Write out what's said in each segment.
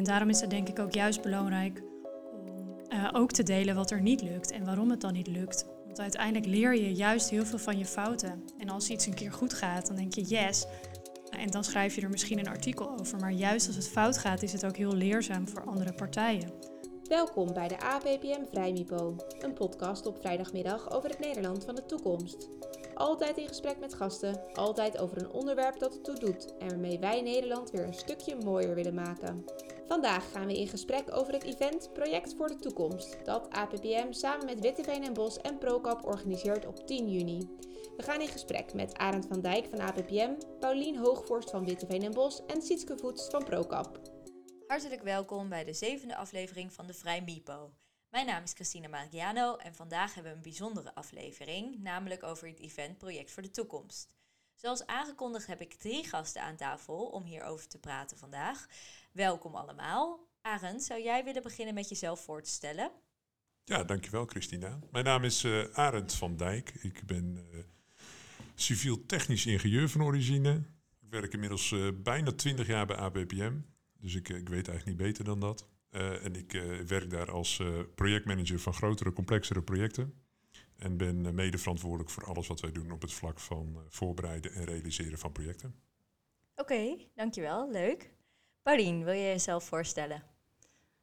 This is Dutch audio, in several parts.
En daarom is het denk ik ook juist belangrijk om uh, ook te delen wat er niet lukt en waarom het dan niet lukt. Want uiteindelijk leer je juist heel veel van je fouten. En als iets een keer goed gaat, dan denk je yes. En dan schrijf je er misschien een artikel over. Maar juist als het fout gaat, is het ook heel leerzaam voor andere partijen. Welkom bij de APPM Vrijmipo, een podcast op vrijdagmiddag over het Nederland van de toekomst. Altijd in gesprek met gasten, altijd over een onderwerp dat ertoe doet en waarmee wij Nederland weer een stukje mooier willen maken. Vandaag gaan we in gesprek over het event Project voor de Toekomst, dat APPM samen met Witteveen en Bos en Procap organiseert op 10 juni. We gaan in gesprek met Arend van Dijk van APPM, Paulien Hoogvorst van Witteveen en Bos en Sietske Voets van Procap. Hartelijk welkom bij de zevende aflevering van de Vrij Mipo. Mijn naam is Christina Mariano en vandaag hebben we een bijzondere aflevering, namelijk over het event Project voor de Toekomst. Zoals aangekondigd heb ik drie gasten aan tafel om hierover te praten vandaag. Welkom allemaal. Arend, zou jij willen beginnen met jezelf voor te stellen? Ja, dankjewel Christina. Mijn naam is uh, Arend van Dijk. Ik ben uh, civiel technisch ingenieur van origine. Ik werk inmiddels uh, bijna 20 jaar bij ABPM. Dus ik, ik weet eigenlijk niet beter dan dat. en ik werk daar als projectmanager van grotere, complexere projecten. En ben mede verantwoordelijk voor alles wat wij doen op het vlak van voorbereiden en realiseren van projecten. Oké, okay, dankjewel. Leuk. Paulien, wil je jezelf voorstellen?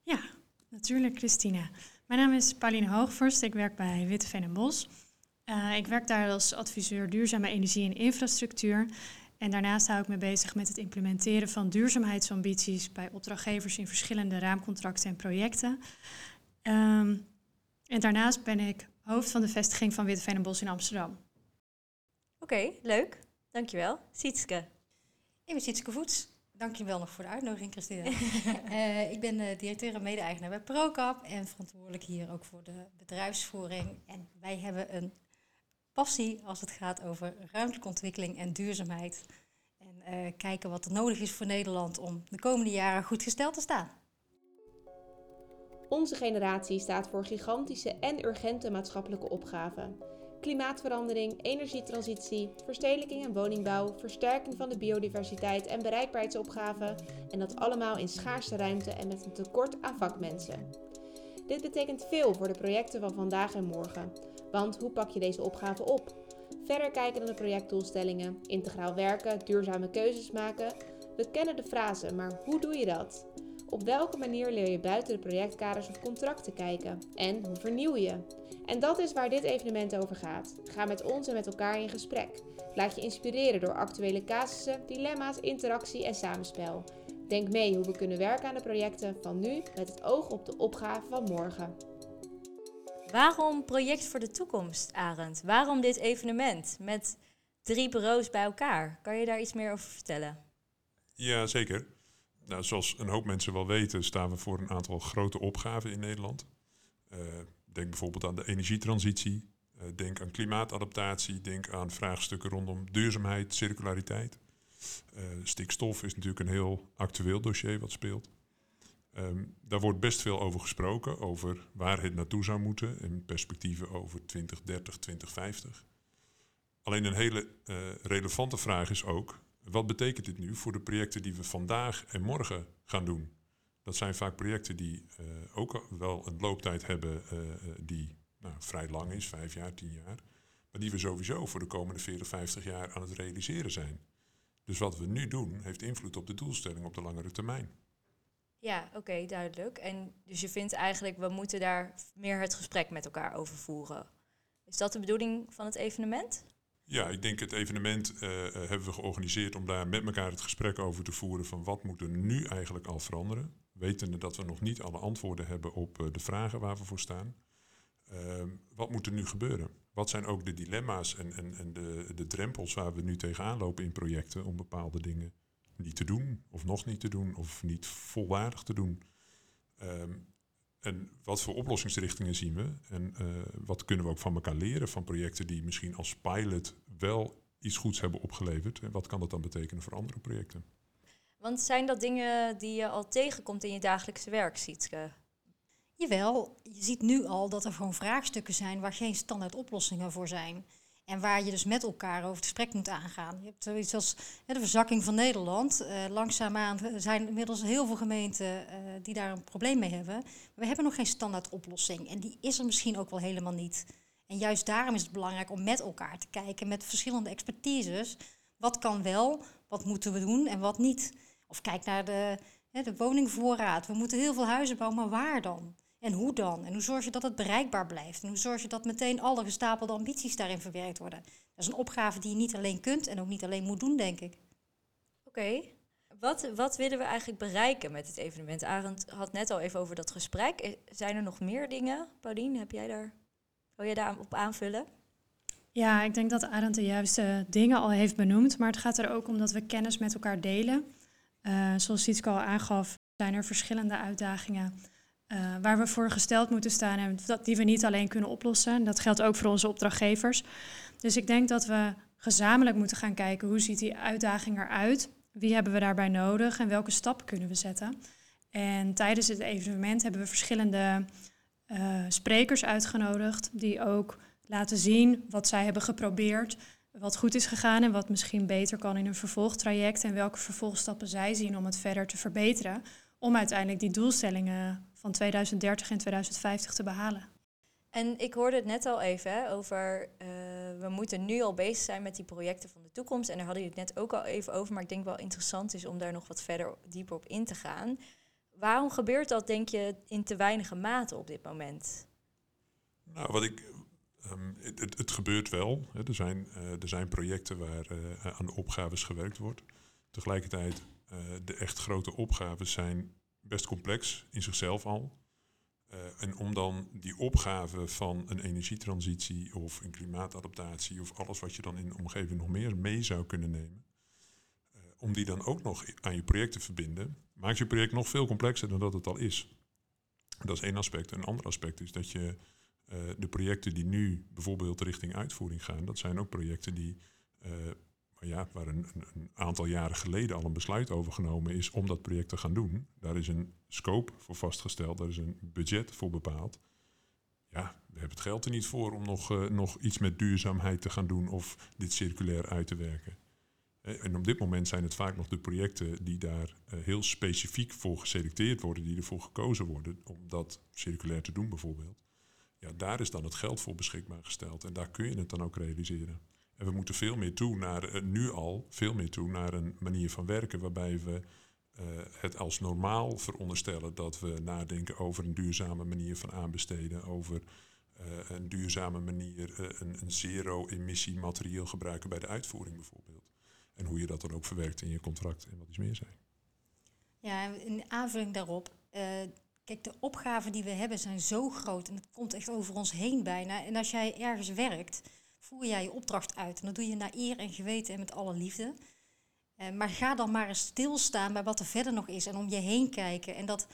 Ja, natuurlijk Christina. Mijn naam is Pauline Hoogvorst. Ik werk bij Witteveen en Bos. Uh, ik werk daar als adviseur duurzame energie en infrastructuur. En daarnaast hou ik me bezig met het implementeren van duurzaamheidsambities bij opdrachtgevers in verschillende raamcontracten en projecten. Um, en daarnaast ben ik hoofd van de vestiging van Witteveen en Bos in Amsterdam. Oké, okay, leuk. Dankjewel. Sietske. Ik ben Sietske Voets. Dankjewel nog voor de uitnodiging, Christina. uh, ik ben uh, directeur en mede-eigenaar bij Procap en verantwoordelijk hier ook voor de bedrijfsvoering. En wij hebben een passie als het gaat over ruimtelijke ontwikkeling en duurzaamheid. En uh, kijken wat er nodig is voor Nederland om de komende jaren goed gesteld te staan. Onze generatie staat voor gigantische en urgente maatschappelijke opgaven klimaatverandering, energietransitie, verstedelijking en woningbouw, versterking van de biodiversiteit en bereikbaarheidsopgaven en dat allemaal in schaarse ruimte en met een tekort aan vakmensen. Dit betekent veel voor de projecten van vandaag en morgen, want hoe pak je deze opgave op? Verder kijken dan de projectdoelstellingen, integraal werken, duurzame keuzes maken. We kennen de frase, maar hoe doe je dat? Op welke manier leer je buiten de projectkaders of contracten kijken? En hoe vernieuw je? En dat is waar dit evenement over gaat. Ga met ons en met elkaar in gesprek. Laat je inspireren door actuele casussen, dilemma's, interactie en samenspel. Denk mee hoe we kunnen werken aan de projecten van nu met het oog op de opgave van morgen. Waarom Project voor de Toekomst, Arend? Waarom dit evenement met drie bureaus bij elkaar? Kan je daar iets meer over vertellen? Ja, zeker. Nou, zoals een hoop mensen wel weten, staan we voor een aantal grote opgaven in Nederland. Uh, denk bijvoorbeeld aan de energietransitie, uh, denk aan klimaatadaptatie, denk aan vraagstukken rondom duurzaamheid, circulariteit. Uh, stikstof is natuurlijk een heel actueel dossier wat speelt. Um, daar wordt best veel over gesproken, over waar het naartoe zou moeten en perspectieven over 2030, 2050. Alleen een hele relevante vraag is ook, wat betekent dit nu voor de projecten die we vandaag en morgen gaan doen? Dat zijn vaak projecten die uh, ook wel een looptijd hebben uh, die nou, vrij lang is, vijf jaar, tien jaar. Maar die we sowieso voor de komende 40, 50 jaar aan het realiseren zijn. Dus wat we nu doen, heeft invloed op de doelstelling op de langere termijn. Ja, oké, duidelijk. En dus je vindt eigenlijk, we moeten daar meer het gesprek met elkaar over voeren. Is dat de bedoeling van het evenement? Ja, ik denk het evenement uh, hebben we georganiseerd om daar met elkaar het gesprek over te voeren van wat moet er nu eigenlijk al veranderen. Wetende dat we nog niet alle antwoorden hebben op uh, de vragen waar we voor staan. Uh, wat moet er nu gebeuren? Wat zijn ook de dilemma's en, en, en de, de drempels waar we nu tegenaan lopen in projecten om bepaalde dingen niet te doen, of nog niet te doen, of niet volwaardig te doen? Um, en wat voor oplossingsrichtingen zien we? En uh, wat kunnen we ook van elkaar leren van projecten die misschien als pilot wel iets goeds hebben opgeleverd? En wat kan dat dan betekenen voor andere projecten? Want zijn dat dingen die je al tegenkomt in je dagelijkse werk, Sietske? Jawel, je ziet nu al dat er gewoon vraagstukken zijn waar geen standaard oplossingen voor zijn. En waar je dus met elkaar over het gesprek moet aangaan. Je hebt zoiets als hè, de verzakking van Nederland. Uh, langzaamaan zijn inmiddels heel veel gemeenten uh, die daar een probleem mee hebben. Maar we hebben nog geen standaard oplossing. En die is er misschien ook wel helemaal niet. En juist daarom is het belangrijk om met elkaar te kijken, met verschillende expertises. Wat kan wel, wat moeten we doen en wat niet. Of kijk naar de, hè, de woningvoorraad. We moeten heel veel huizen bouwen, maar waar dan? En hoe dan? En hoe zorg je dat het bereikbaar blijft? En hoe zorg je dat meteen alle gestapelde ambities daarin verwerkt worden? Dat is een opgave die je niet alleen kunt en ook niet alleen moet doen, denk ik. Oké. Wat, wat willen we eigenlijk bereiken met het evenement? Arend had net al even over dat gesprek. Eh, Zijn er nog meer dingen? Paulien, heb jij daar, wil jij daar op aanvullen? Ja, ik denk dat Arend de juiste dingen al heeft benoemd. Maar het gaat er ook om dat we kennis met elkaar delen. Uh, zoals Sietske al aangaf, zijn er verschillende uitdagingen uh, waar we voor gesteld moeten staan en dat, die we niet alleen kunnen oplossen. Dat geldt ook voor onze opdrachtgevers. Dus ik denk dat we gezamenlijk moeten gaan kijken hoe ziet die uitdaging eruit? Wie hebben we daarbij nodig en welke stappen kunnen we zetten? En tijdens het evenement hebben we verschillende uh, sprekers uitgenodigd die ook laten zien wat zij hebben geprobeerd, wat goed is gegaan en wat misschien beter kan in een vervolgtraject en welke vervolgstappen zij zien om het verder te verbeteren, om uiteindelijk die doelstellingen van 2030 en 2050 te behalen. En ik hoorde het net al even hè, over, uh, we moeten nu al bezig zijn met die projecten van de toekomst. En daar hadden jullie het net ook al even over, maar ik denk wel interessant is om daar nog wat verder dieper op in te gaan. Waarom gebeurt dat, denk je, in te weinige mate op dit moment? Nou, wat ik, um, het, het, gebeurt wel. Hè. Er, zijn, uh, er zijn projecten waar uh, aan de opgaves gewerkt wordt. Tegelijkertijd, de echt grote opgaves zijn best complex in zichzelf al. Uh, en om dan die opgave van een energietransitie of een klimaatadaptatie of alles wat je dan in de omgeving nog meer mee zou kunnen nemen, uh, om die dan ook nog aan je project te verbinden, maakt je project nog veel complexer dan dat het al is. Dat is één aspect. Een ander aspect is dat je uh, de projecten die nu bijvoorbeeld richting uitvoering gaan, dat zijn ook projecten die ja, waar een, aantal jaren geleden al een besluit over genomen is om dat project te gaan doen. Daar is een scope voor vastgesteld, daar is een budget voor bepaald. Ja, we hebben het geld er niet voor om nog, uh, nog iets met duurzaamheid te gaan doen of dit circulair uit te werken. En op dit moment zijn het vaak nog de projecten die daar uh, heel specifiek voor geselecteerd worden, die ervoor gekozen worden om dat circulair te doen bijvoorbeeld. Ja, daar is dan het geld voor beschikbaar gesteld en daar kun je het dan ook realiseren. En we moeten veel meer toe naar, uh, nu al, veel meer toe naar een manier van werken waarbij we uh, het als normaal veronderstellen dat we nadenken over een duurzame manier van aanbesteden, over uh, een duurzame manier, een, een zero-emissie materieel gebruiken bij de uitvoering bijvoorbeeld. En hoe je dat dan ook verwerkt in je contract en wat is meer zijn. Ja, in aanvulling daarop. Kijk, de opgaven die we hebben zijn zo groot en het komt echt over ons heen bijna. En als jij ergens werkt, voer jij je opdracht uit. En dat doe je naar eer en geweten en met alle liefde. Uh, maar ga dan maar eens stilstaan bij wat er verder nog is en om je heen kijken. En dat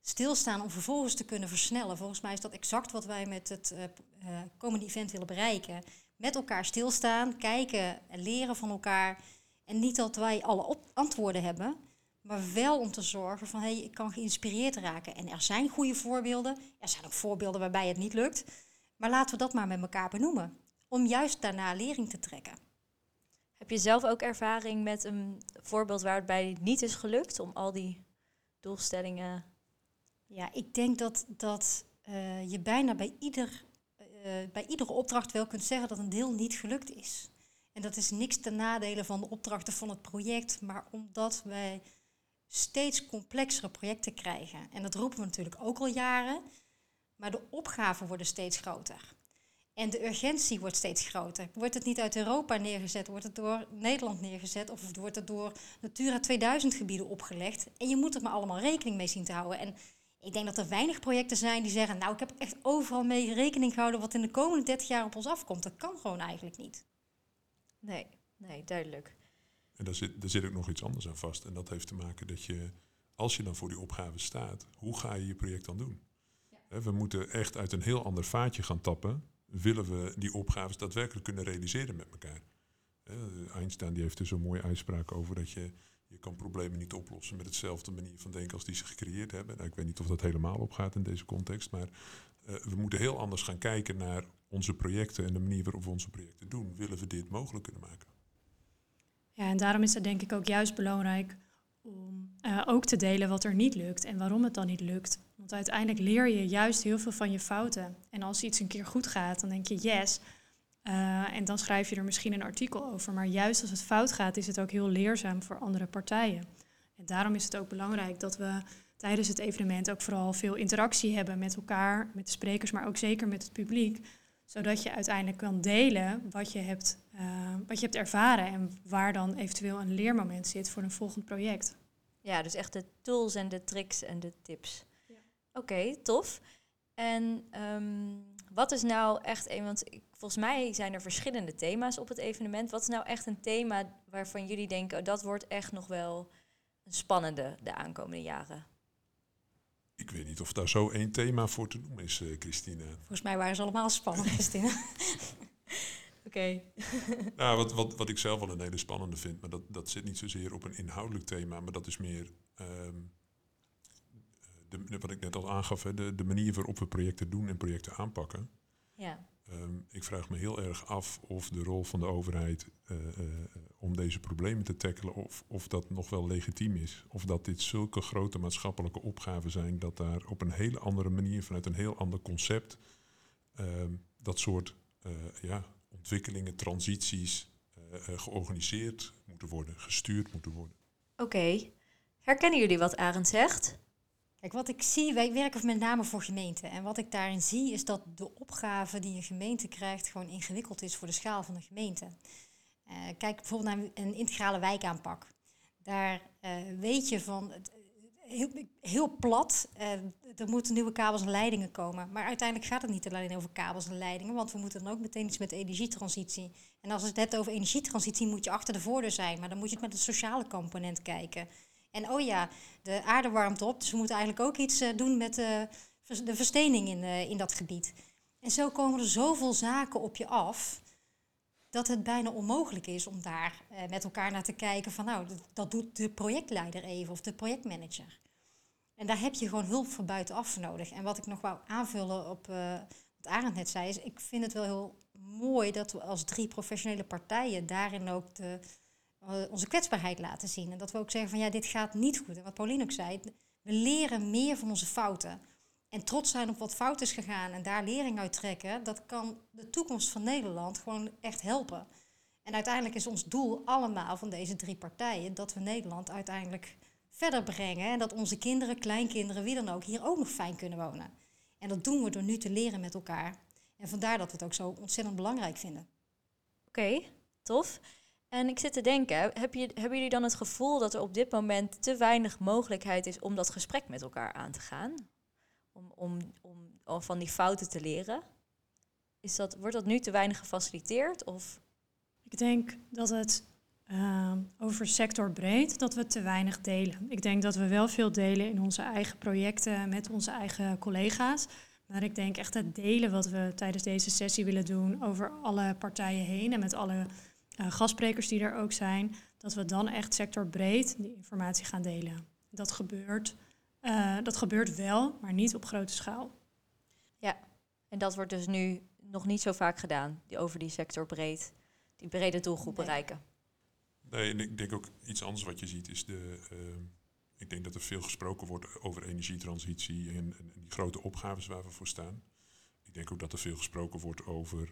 stilstaan om vervolgens te kunnen versnellen. Volgens mij is dat exact wat wij met het uh, uh, komende event willen bereiken. Met elkaar stilstaan, kijken en leren van elkaar. En niet dat wij alle antwoorden hebben, maar wel om te zorgen van hé, hey, ik kan geïnspireerd raken. En er zijn goede voorbeelden. Er zijn ook voorbeelden waarbij het niet lukt. Maar laten we dat maar met elkaar benoemen om juist daarna lering te trekken. Heb je zelf ook ervaring met een voorbeeld waar het bij niet is gelukt om al die doelstellingen? Ja, ik denk dat, dat uh, je bijna bij, ieder, uh, bij iedere opdracht wel kunt zeggen dat een deel niet gelukt is. En dat is niks ten nadele van de opdrachten van het project, maar omdat wij steeds complexere projecten krijgen. En dat roepen we natuurlijk ook al jaren, maar de opgaven worden steeds groter. En de urgentie wordt steeds groter. Wordt het niet uit Europa neergezet, wordt het door Nederland neergezet of wordt het door Natura 2000 gebieden opgelegd. En je moet er maar allemaal rekening mee zien te houden. En ik denk dat er weinig projecten zijn die zeggen, nou ik heb echt overal mee rekening gehouden wat in de komende 30 jaar op ons afkomt. Dat kan gewoon eigenlijk niet. Nee, nee, duidelijk. En daar zit, daar zit ook nog iets anders aan vast. En dat heeft te maken dat je, als je dan voor die opgave staat, hoe ga je je project dan doen? Ja. We moeten echt uit een heel ander vaatje gaan tappen willen we die opgaves daadwerkelijk kunnen realiseren met elkaar. Einstein die heeft er zo'n mooie uitspraak over dat je, je kan problemen niet oplossen met hetzelfde manier van denken als die ze gecreëerd hebben. Nou, ik weet niet of dat helemaal opgaat in deze context, maar uh, we moeten heel anders gaan kijken naar onze projecten en de manier waarop we onze projecten doen. Willen we dit mogelijk kunnen maken? Ja, en daarom is het denk ik ook juist belangrijk om eh, ook te delen wat er niet lukt en waarom het dan niet lukt. Want uiteindelijk leer je juist heel veel van je fouten. En als iets een keer goed gaat, dan denk je yes. Uh, en dan schrijf je er misschien een artikel over. Maar juist als het fout gaat, is het ook heel leerzaam voor andere partijen. En daarom is het ook belangrijk dat we tijdens het evenement ook vooral veel interactie hebben met elkaar, met de sprekers, maar ook zeker met het publiek. Zodat je uiteindelijk kan delen wat je hebt, uh, wat je hebt ervaren en waar dan eventueel een leermoment zit voor een volgend project. Ja, dus echt de tools en de tricks en de tips. Ja. Oké, tof. En um, wat is nou echt een, want volgens mij zijn er verschillende thema's op het evenement. Wat is nou echt een thema waarvan jullie denken, oh, dat wordt echt nog wel een spannende de aankomende jaren? Ik weet niet of daar zo één thema voor te noemen is, uh, Christine. Volgens mij waren ze allemaal spannend, Christine. Oké. nou, wat, wat, wat ik zelf wel een hele spannende vind, maar dat, dat zit niet zozeer op een inhoudelijk thema, maar dat is meer um, de, wat ik net al aangaf, hè, de, de manier waarop we projecten doen en projecten aanpakken. Ja. Um, ik vraag me heel erg af of de rol van de overheid uh, uh, om deze problemen te tackelen, of, of dat nog wel legitiem is. Of dat dit zulke grote maatschappelijke opgaven zijn, dat daar op een hele andere manier, vanuit een heel ander concept, um, dat soort uh, ja, ontwikkelingen, transities georganiseerd moeten worden, gestuurd moeten worden. Oké. Okay. Herkennen jullie wat Arend zegt? Kijk, wat ik zie, wij werken met name voor gemeenten. En wat ik daarin zie, is dat de opgave die een gemeente krijgt gewoon ingewikkeld is voor de schaal van de gemeente. Uh, kijk bijvoorbeeld naar een integrale wijkaanpak. Daar uh, weet je van, heel, heel plat, uh, er moeten nieuwe kabels en leidingen komen. Maar uiteindelijk gaat het niet alleen over kabels en leidingen, want we moeten dan ook meteen iets met energietransitie. En als het net over energietransitie moet je achter de voordeur zijn, maar dan moet je het met het sociale component kijken. En oh ja, de aarde warmt op, dus we moeten eigenlijk ook iets uh, doen met uh, de verstening in, in dat gebied. En zo komen er zoveel zaken op je af, dat het bijna onmogelijk is om daar met elkaar naar te kijken van nou, dat, doet de projectleider even of de projectmanager. En daar heb je gewoon hulp van buitenaf nodig. En wat ik nog wou aanvullen op wat Arend net zei, is ik vind het wel heel mooi dat we als drie professionele partijen daarin ook de eh, onze kwetsbaarheid laten zien. En dat we ook zeggen van ja, dit gaat niet goed. En wat Pauline ook zei, we leren meer van onze fouten. En trots zijn op wat fout is gegaan en daar lering uit trekken, dat kan de toekomst van Nederland gewoon echt helpen. En uiteindelijk is ons doel allemaal van deze drie partijen dat we Nederland uiteindelijk verder brengen. En dat onze kinderen, kleinkinderen, wie dan ook, hier ook nog fijn kunnen wonen. En dat doen we door nu te leren met elkaar. En vandaar dat we het ook zo ontzettend belangrijk vinden. Oké, tof. En ik zit te denken, heb je, hebben jullie dan het gevoel dat er op dit moment te weinig mogelijkheid is om dat gesprek met elkaar aan te gaan? Om, om, om, van die fouten te leren? Is dat, wordt dat nu te weinig gefaciliteerd? Of? Ik denk dat het uh, over sectorbreed dat we te weinig delen. Ik denk dat we wel veel delen in onze eigen projecten met onze eigen collega's. Maar ik denk echt het delen wat we tijdens deze sessie willen doen over alle partijen heen en met alle uh, gastsprekers die er ook zijn, dat we dan echt sectorbreed die informatie gaan delen. Dat gebeurt, uh, dat gebeurt wel, maar niet op grote schaal. Ja, en dat wordt dus nu nog niet zo vaak gedaan, die over die sectorbreed, die brede doelgroep nee. bereiken. Nee, en ik denk ook iets anders wat je ziet is de. Uh, ik denk dat er veel gesproken wordt over energietransitie en, en, en die grote opgaves waar we voor staan. Ik denk ook dat er veel gesproken wordt over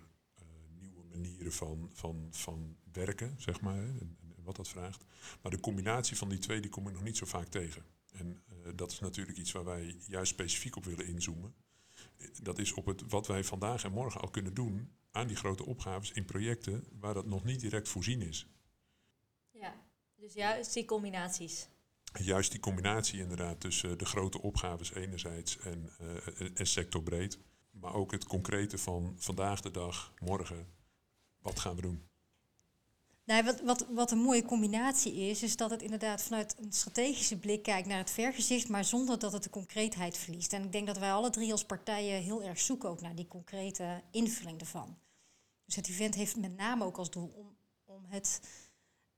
manieren van, van, van werken, zeg maar, en, en, wat dat vraagt. Maar de combinatie van die twee, die kom ik nog niet zo vaak tegen. En uh, dat is natuurlijk iets waar wij juist specifiek op willen inzoomen. Dat is op het, wat wij vandaag en morgen al kunnen doen aan die grote opgaves in projecten waar dat nog niet direct voorzien is. Ja, dus juist die combinaties. Juist die combinatie inderdaad tussen de grote opgaves enerzijds en, uh, en sectorbreed. Maar ook het concrete van vandaag de dag, morgen wat gaan we doen? Nou, wat, wat, wat een mooie combinatie is, is dat het inderdaad vanuit een strategische blik kijkt naar het vergezicht, maar zonder dat het de concreetheid verliest. En ik denk dat wij alle drie als partijen heel erg zoeken ook naar die concrete invulling ervan. Dus het event heeft met name ook als doel om, om, het,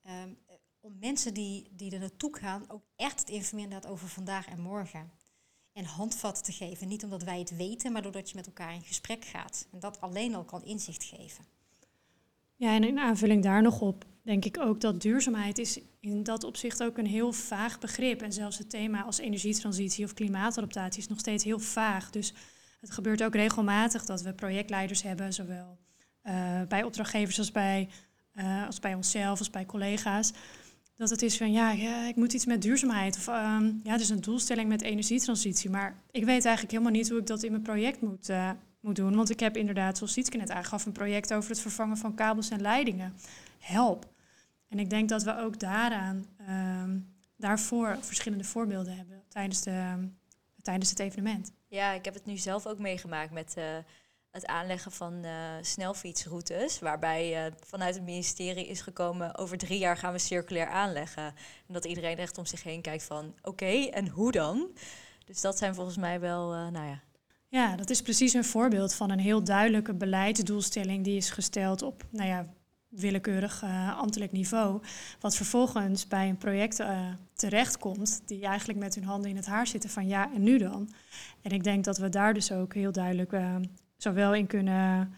um, om mensen die, die er naartoe gaan ook echt te informeren over vandaag en morgen. En handvatten te geven. Niet omdat wij het weten, maar doordat je met elkaar in gesprek gaat. En dat alleen al kan inzicht geven. Ja, en in aanvulling daar nog op denk ik ook dat duurzaamheid is in dat opzicht ook een heel vaag begrip. En zelfs het thema als energietransitie of klimaatadaptatie is nog steeds heel vaag. Dus het gebeurt ook regelmatig dat we projectleiders hebben, zowel uh, bij opdrachtgevers als bij, uh, als bij onszelf, als bij collega's. Dat het is van ja, ik moet iets met duurzaamheid. Of um, ja, dus een doelstelling met energietransitie. Maar ik weet eigenlijk helemaal niet hoe ik dat in mijn project moet, uh, moet doen. Want ik heb inderdaad, zoals Sietske net aangaf, een project over het vervangen van kabels en leidingen. Help. En ik denk dat we ook daaraan, um, daarvoor verschillende voorbeelden hebben tijdens, de, tijdens het evenement. Ja, ik heb het nu zelf ook meegemaakt met uh, het aanleggen van uh, snelfietsroutes. Waarbij uh, vanuit het ministerie is gekomen, over drie jaar gaan we circulair aanleggen. En dat iedereen echt om zich heen kijkt van, oké, en hoe dan? Dus dat zijn volgens mij wel, nou ja, ja, dat is precies een voorbeeld van een heel duidelijke beleidsdoelstelling die is gesteld op, nou ja, willekeurig uh, ambtelijk niveau. Wat vervolgens bij een project uh, terechtkomt, die eigenlijk met hun handen in het haar zitten van ja, en nu dan? En ik denk dat we daar dus ook heel duidelijk uh, zowel in kunnen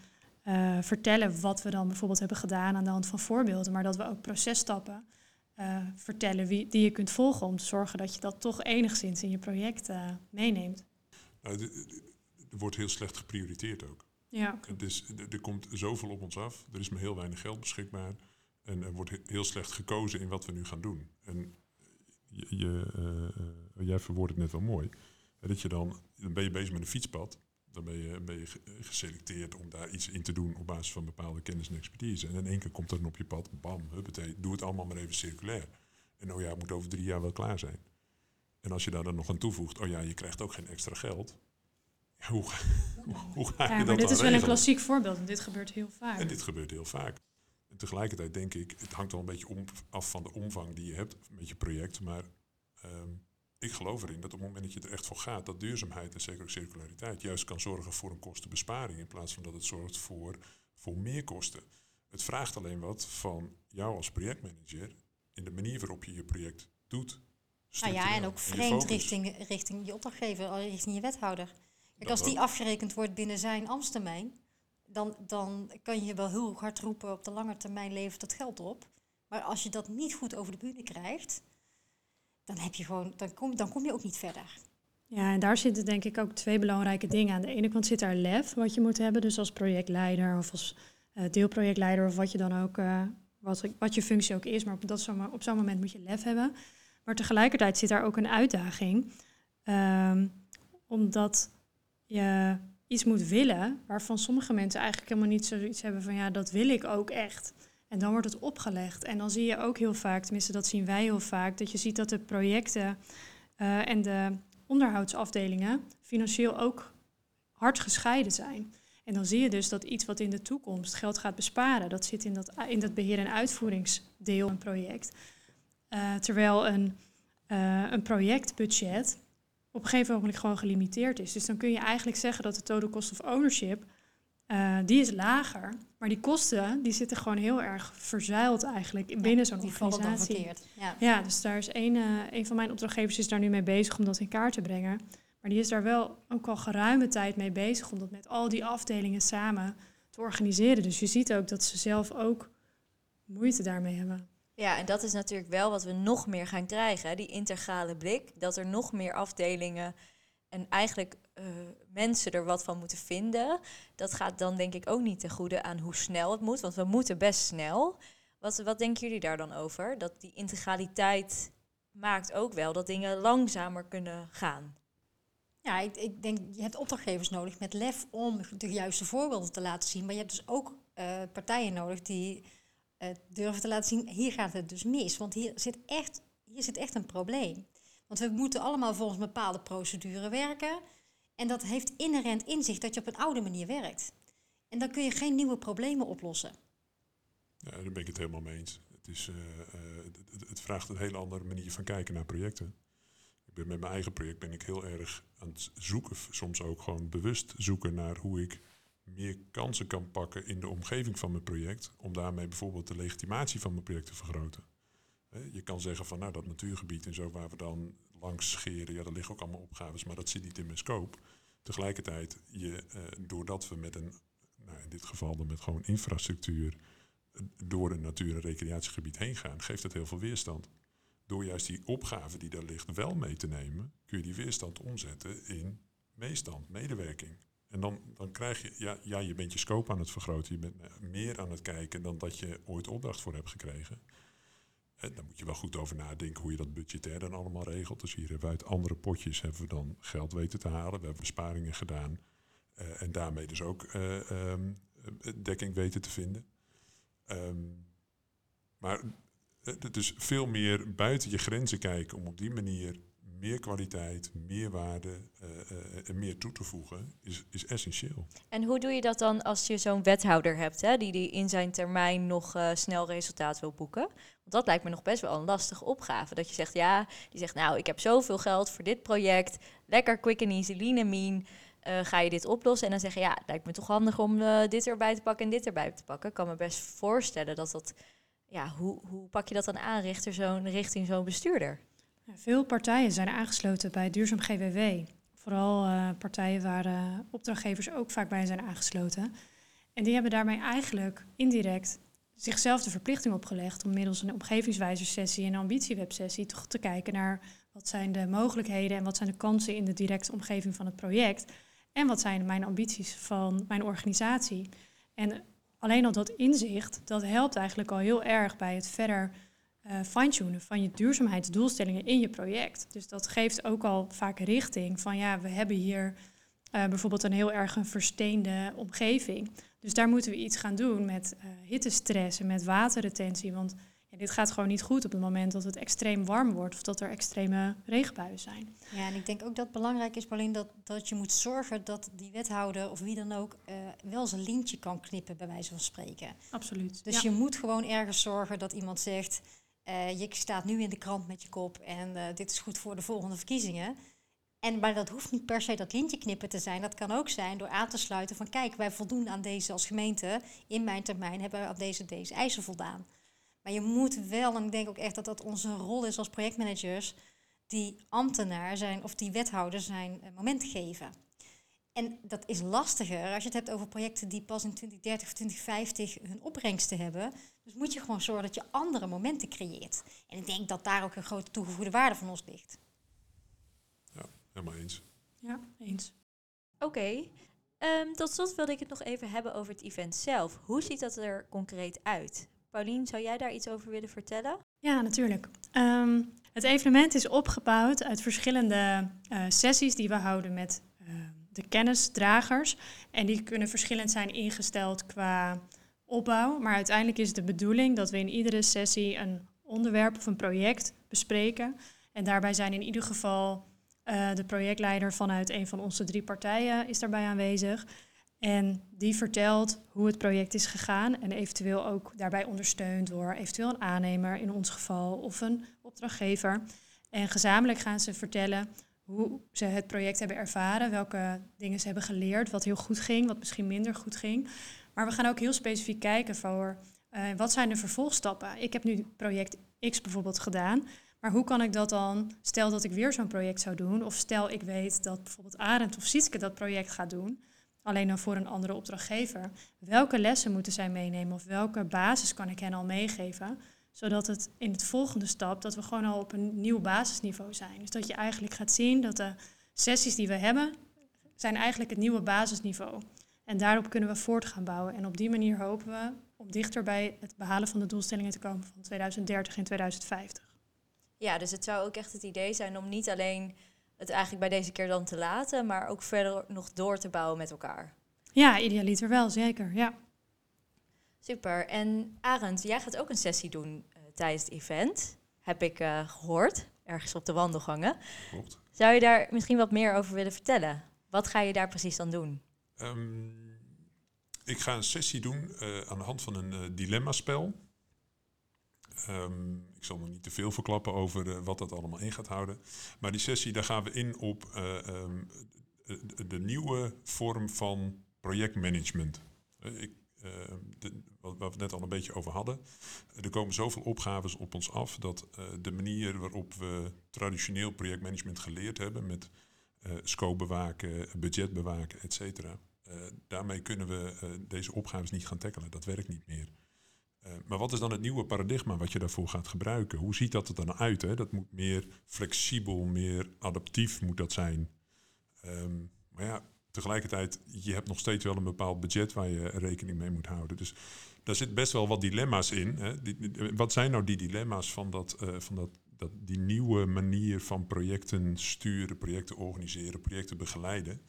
vertellen wat we dan bijvoorbeeld hebben gedaan aan de hand van voorbeelden, maar dat we ook processtappen vertellen die je kunt volgen om te zorgen dat je dat toch enigszins in je project meeneemt. Nou, wordt heel slecht geprioriteerd ook. Ja. Dus er komt zoveel op ons af. Er is maar heel weinig geld beschikbaar. En er wordt heel slecht gekozen in wat we nu gaan doen. En je, je, uh, jij verwoordt het net wel mooi. Dat je dan, dan ben je bezig met een fietspad. Dan ben je, ben je geselecteerd om daar iets in te doen op basis van bepaalde kennis en expertise. En in één keer komt er dan op je pad, bam, huppatee, doe het allemaal maar even circulair. En oh ja, het moet over drie jaar wel klaar zijn. En als je daar dan nog aan toevoegt, oh ja, je krijgt ook geen extra geld. Hoe, hoe ga je ja, maar dat dit is wel een klassiek voorbeeld en dit gebeurt heel vaak. En dit gebeurt heel vaak. En tegelijkertijd denk ik, het hangt wel een beetje om, af van de omvang die je hebt met je project. Maar um, ik geloof erin dat op het moment dat je er echt voor gaat, dat duurzaamheid en zeker ook circulariteit juist kan zorgen voor een kostenbesparing. In plaats van dat het zorgt voor, voor meer kosten. Het vraagt alleen wat van jou als projectmanager in de manier waarop je je project doet. Nou ja, en ook vreemd richting, richting je opdrachtgever, richting je wethouder. Kijk, als die afgerekend wordt binnen zijn ambtstermijn, dan, dan kan je wel heel hard roepen op de lange termijn levert dat geld op. Maar als je dat niet goed over de bühne krijgt, dan, heb je gewoon, dan, kom, dan kom je ook niet verder. Ja, en daar zitten denk ik ook twee belangrijke dingen. Aan de ene kant zit daar lef, wat je moet hebben, dus als projectleider of als uh, deelprojectleider of wat je dan ook, uh, wat, wat je functie ook is. Maar op, dat zo, op zo'n moment moet je lef hebben. Maar tegelijkertijd zit daar ook een uitdaging. Um, omdat je iets moet willen waarvan sommige mensen eigenlijk helemaal niet zoiets hebben van ja, dat wil ik ook echt. En dan wordt het opgelegd. En dan zie je ook heel vaak, tenminste dat zien wij heel vaak, dat je ziet dat de projecten uh, en de onderhoudsafdelingen financieel ook hard gescheiden zijn. En dan zie je dus dat iets wat in de toekomst geld gaat besparen, dat zit in dat, in dat beheer- en uitvoeringsdeel een project. Uh, terwijl een, uh, een projectbudget op een gegeven moment gewoon gelimiteerd is. Dus dan kun je eigenlijk zeggen dat de total cost of ownership, uh, die is lager. Maar die kosten, die zitten gewoon heel erg verzuild eigenlijk binnen zo'n organisatie. Ja. ja, dus daar is een, uh, een van mijn opdrachtgevers is daar nu mee bezig om dat in kaart te brengen. Maar die is daar wel ook al geruime tijd mee bezig om dat met al die afdelingen samen te organiseren. Dus je ziet ook dat ze zelf ook moeite daarmee hebben. Ja, en dat is natuurlijk wel wat we nog meer gaan krijgen, die integrale blik. Dat er nog meer afdelingen en eigenlijk uh, mensen er wat van moeten vinden. Dat gaat dan denk ik ook niet ten goede aan hoe snel het moet, want we moeten best snel. Wat, wat denken jullie daar dan over? Dat die integraliteit maakt ook wel dat dingen langzamer kunnen gaan. Ja, ik, ik denk, je hebt opdrachtgevers nodig met lef om de juiste voorbeelden te laten zien. Maar je hebt dus ook uh, partijen nodig die uh, durven te laten zien, hier gaat het dus mis. Want hier zit echt, hier zit echt een probleem. Want we moeten allemaal volgens bepaalde procedure werken. En dat heeft inherent inzicht dat je op een oude manier werkt. En dan kun je geen nieuwe problemen oplossen. Ja, daar ben ik het helemaal mee eens. Het, is, uh, het, het, vraagt een hele andere manier van kijken naar projecten. Ik ben met mijn eigen project ben ik heel erg aan het zoeken, soms ook gewoon bewust zoeken naar hoe ik meer kansen kan pakken in de omgeving van mijn project, om daarmee bijvoorbeeld de legitimatie van mijn project te vergroten. Je kan zeggen van nou dat natuurgebied en zo waar we dan langs scheren, ja, daar liggen ook allemaal opgaves, maar dat zit niet in mijn scope. Tegelijkertijd, je, eh, doordat we met een, nou in dit geval dan met gewoon infrastructuur, door een natuur- en recreatiegebied heen gaan, geeft het heel veel weerstand. Door juist die opgave die daar ligt wel mee te nemen, kun je die weerstand omzetten in meestand, medewerking. En dan, dan krijg je, ja, ja, je bent je scope aan het vergroten, je bent meer aan het kijken dan dat je ooit opdracht voor hebt gekregen. En daar moet je wel goed over nadenken hoe je dat budgetair dan allemaal regelt. Dus hier hebben uit andere potjes hebben we dan geld weten te halen. We hebben besparingen gedaan. Uh, en daarmee dus ook um, dekking weten te vinden. Um, maar dus veel meer buiten je grenzen kijken om op die manier meer kwaliteit, meer waarde uh, uh, en meer toe te voegen, is, is essentieel. En hoe doe je dat dan als je zo'n wethouder hebt, hè, die, die in zijn termijn nog uh, snel resultaat wil boeken? Want dat lijkt me nog best wel een lastige opgave. Dat je zegt, ja, die zegt, nou, ik heb zoveel geld voor dit project, lekker quick and easy, lean and mean. ga je dit oplossen? En dan zeggen, ja, het lijkt me toch handig om dit erbij te pakken en dit erbij te pakken. Ik kan me best voorstellen dat dat, ja, hoe, hoe pak je dat dan aan richting zo'n richting zo'n bestuurder? Veel partijen zijn aangesloten bij Duurzaam GWW. Vooral uh, partijen waar uh, opdrachtgevers ook vaak bij zijn aangesloten. En die hebben daarmee eigenlijk indirect zichzelf de verplichting opgelegd om middels een omgevingswijzersessie en een ambitiewebsessie toch te kijken naar wat zijn de mogelijkheden en wat zijn de kansen in de directe omgeving van het project. En wat zijn mijn ambities van mijn organisatie. En alleen al dat inzicht, dat helpt eigenlijk al heel erg bij het verder uh, fine-tunen van je duurzaamheidsdoelstellingen in je project. Dus dat geeft ook al vaak richting van ja, we hebben hier uh, bijvoorbeeld een heel erg een versteende omgeving. Dus daar moeten we iets gaan doen met uh, hittestress en met waterretentie. Want ja, dit gaat gewoon niet goed op het moment dat het extreem warm wordt of dat er extreme regenbuien zijn. Ja, en ik denk ook dat het belangrijk is, Pauline, dat, dat je moet zorgen dat die wethouder of wie dan ook uh, wel zijn lintje kan knippen, bij wijze van spreken. Absoluut. Dus ja. je moet gewoon ergens zorgen dat iemand zegt. Uh, je staat nu in de krant met je kop en uh, dit is goed voor de volgende verkiezingen. En, maar dat hoeft niet per se dat lintje knippen te zijn. Dat kan ook zijn door aan te sluiten van kijk, wij voldoen aan deze als gemeente. In mijn termijn hebben we aan deze, deze eisen voldaan. Maar je moet wel, en ik denk ook echt dat dat onze rol is als projectmanagers, die ambtenaar zijn of die wethouder zijn uh, moment geven. En dat is lastiger als je het hebt over projecten die pas in 2030 of 2050 hun opbrengsten hebben. Dus moet je gewoon zorgen dat je andere momenten creëert. En ik denk dat daar ook een grote toegevoegde waarde van ons ligt. Ja, helemaal eens. Ja, eens. Oké. Okay. Um, tot slot wilde ik het nog even hebben over het event zelf. Hoe ziet dat er concreet uit? Paulien, zou jij daar iets over willen vertellen? Ja, natuurlijk. Um, het evenement is opgebouwd uit verschillende uh, sessies die we houden met uh, de kennisdragers. En die kunnen verschillend zijn ingesteld qua opbouw. Maar uiteindelijk is de bedoeling dat we in iedere sessie een onderwerp of een project bespreken. En daarbij zijn in ieder geval uh, de projectleider vanuit een van onze drie partijen is daarbij aanwezig. En die vertelt hoe het project is gegaan en eventueel ook daarbij ondersteund door eventueel een aannemer in ons geval of een opdrachtgever. En gezamenlijk gaan ze vertellen hoe ze het project hebben ervaren, welke dingen ze hebben geleerd, wat heel goed ging, wat misschien minder goed ging. Maar we gaan ook heel specifiek kijken voor uh, wat zijn de vervolgstappen. Ik heb nu project X bijvoorbeeld gedaan, maar hoe kan ik dat dan, stel dat ik weer zo'n project zou doen, of stel ik weet dat bijvoorbeeld Arend of Sietske dat project gaat doen, alleen dan voor een andere opdrachtgever. Welke lessen moeten zij meenemen of welke basis kan ik hen al meegeven? Zodat het in het volgende stap, dat we gewoon al op een nieuw basisniveau zijn. Dus dat je eigenlijk gaat zien dat de sessies die we hebben, zijn eigenlijk het nieuwe basisniveau. En daarop kunnen we voort gaan bouwen. En op die manier hopen we om dichter bij het behalen van de doelstellingen te komen van 2030 en 2050. Ja, dus het zou ook echt het idee zijn om niet alleen het eigenlijk bij deze keer dan te laten, maar ook verder nog door te bouwen met elkaar. Ja, idealiter wel, zeker. Ja. Super. En Arend, jij gaat ook een sessie doen uh, tijdens het event, heb ik uh, gehoord, ergens op de wandelgangen. Klopt. Zou je daar misschien wat meer over willen vertellen? Wat ga je daar precies dan doen? Um, ik ga een sessie doen uh, aan de hand van een dilemma-spel. Um, ik zal nog niet te veel verklappen over wat dat allemaal in gaat houden. Maar die sessie, daar gaan we in op um, de, de, nieuwe vorm van projectmanagement. ik, de, wat, we net al een beetje over hadden. Er komen zoveel opgaves op ons af dat de manier waarop we traditioneel projectmanagement geleerd hebben met scope bewaken, budget bewaken, et cetera. Uh, daarmee kunnen we deze opgaves niet gaan tackelen. Dat werkt niet meer. Maar wat is dan het nieuwe paradigma wat je daarvoor gaat gebruiken? Hoe ziet dat er dan uit? Hè? Dat moet meer flexibel, meer adaptief moet dat zijn. Um, maar ja, tegelijkertijd, je hebt nog steeds wel een bepaald budget waar je rekening mee moet houden. Dus daar zit best wel wat dilemma's in. Hè? Die, wat zijn nou die dilemma's van, dat, uh, van dat, dat, die nieuwe manier van projecten sturen, projecten organiseren, projecten begeleiden?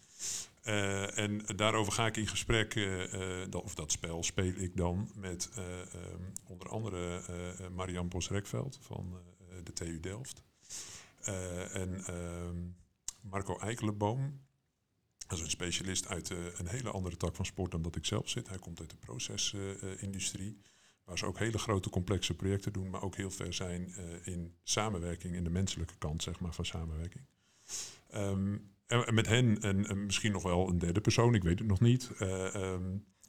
Uh, en daarover ga ik in gesprek, of dat spel speel ik dan met um, onder andere Marianne Bos-Rekveld van de TU Delft. en ehm, Marco Eikelenboom, dat is een specialist uit een hele andere tak van sport dan dat ik zelf zit. Hij komt uit de procesindustrie, waar ze ook hele grote complexe projecten doen, maar ook heel ver zijn in samenwerking, in de menselijke kant zeg maar, van samenwerking. Um, en met hen en, misschien nog wel een derde persoon, ik weet het nog niet. Uh,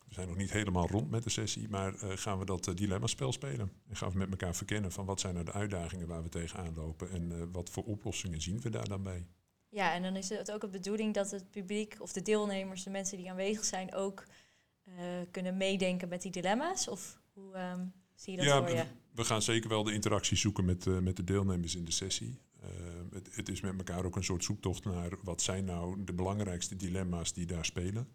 we zijn nog niet helemaal rond met de sessie, maar gaan we dat dilemma-spel spelen. En gaan we met elkaar verkennen van wat zijn nou de uitdagingen waar we tegenaan lopen en wat voor oplossingen zien we daar dan bij. Ja, en dan is het ook de bedoeling dat het publiek of de deelnemers, de mensen die aanwezig zijn, ook kunnen meedenken met die dilemma's? Of hoe um, zie je dat ja, voor je? We gaan zeker wel de interactie zoeken met, met de deelnemers in de sessie. Uh, het, het, is met elkaar ook een soort zoektocht naar wat zijn nou de belangrijkste dilemma's die daar spelen.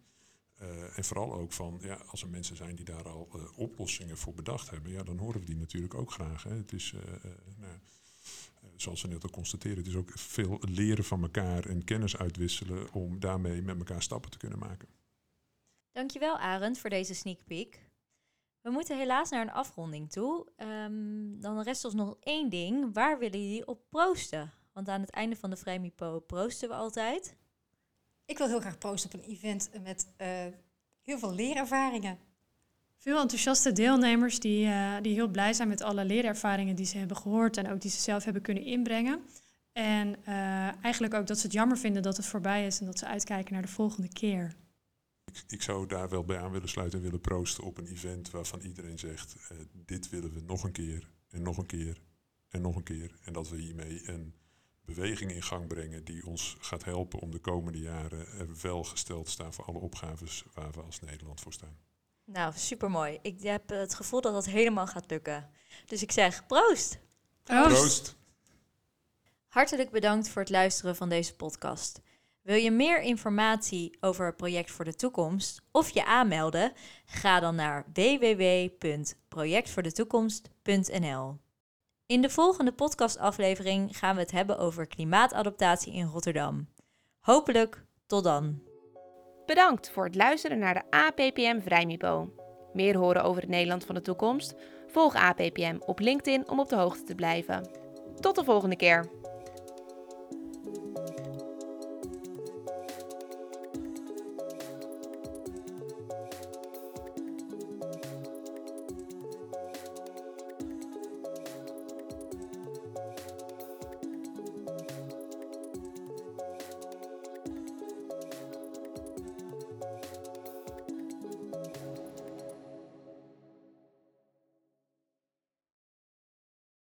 Uh, en vooral ook van, ja, als er mensen zijn die daar al oplossingen voor bedacht hebben, ja, dan horen we die natuurlijk ook graag. Hè. Het is, nou, zoals we net al constateren, het is ook veel leren van elkaar en kennis uitwisselen om daarmee met elkaar stappen te kunnen maken. Dankjewel Arend voor deze sneak peek. We moeten helaas naar een afronding toe. Um, dan rest ons nog één ding. Waar willen jullie op proosten? Want aan het einde van de Vrijmipo proosten we altijd. Ik wil heel graag proosten op een event met uh, heel veel leerervaringen. Veel enthousiaste deelnemers die, uh, die heel blij zijn met alle leerervaringen die ze hebben gehoord en ook die ze zelf hebben kunnen inbrengen. En uh, eigenlijk ook dat ze het jammer vinden dat het voorbij is en dat ze uitkijken naar de volgende keer. Ik, zou daar wel bij aan willen sluiten en willen proosten op een event waarvan iedereen zegt: uh, dit willen we nog een keer en nog een keer en nog een keer. En dat we hiermee een beweging in gang brengen die ons gaat helpen om de komende jaren wel gesteld te staan voor alle opgaves waar we als Nederland voor staan. Nou, supermooi. Ik heb het gevoel dat dat helemaal gaat lukken. Dus ik zeg proost. Proost. proost. Hartelijk bedankt voor het luisteren van deze podcast. Wil je meer informatie over het project voor de toekomst of je aanmelden? Ga dan naar www.projectvoordetoekomst.nl. In de volgende podcastaflevering gaan we het hebben over klimaatadaptatie in Rotterdam. Hopelijk tot dan. Bedankt voor het luisteren naar de APPM Vrijmipo. Meer horen over het Nederland van de toekomst? Volg APPM op LinkedIn om op de hoogte te blijven. Tot de volgende keer.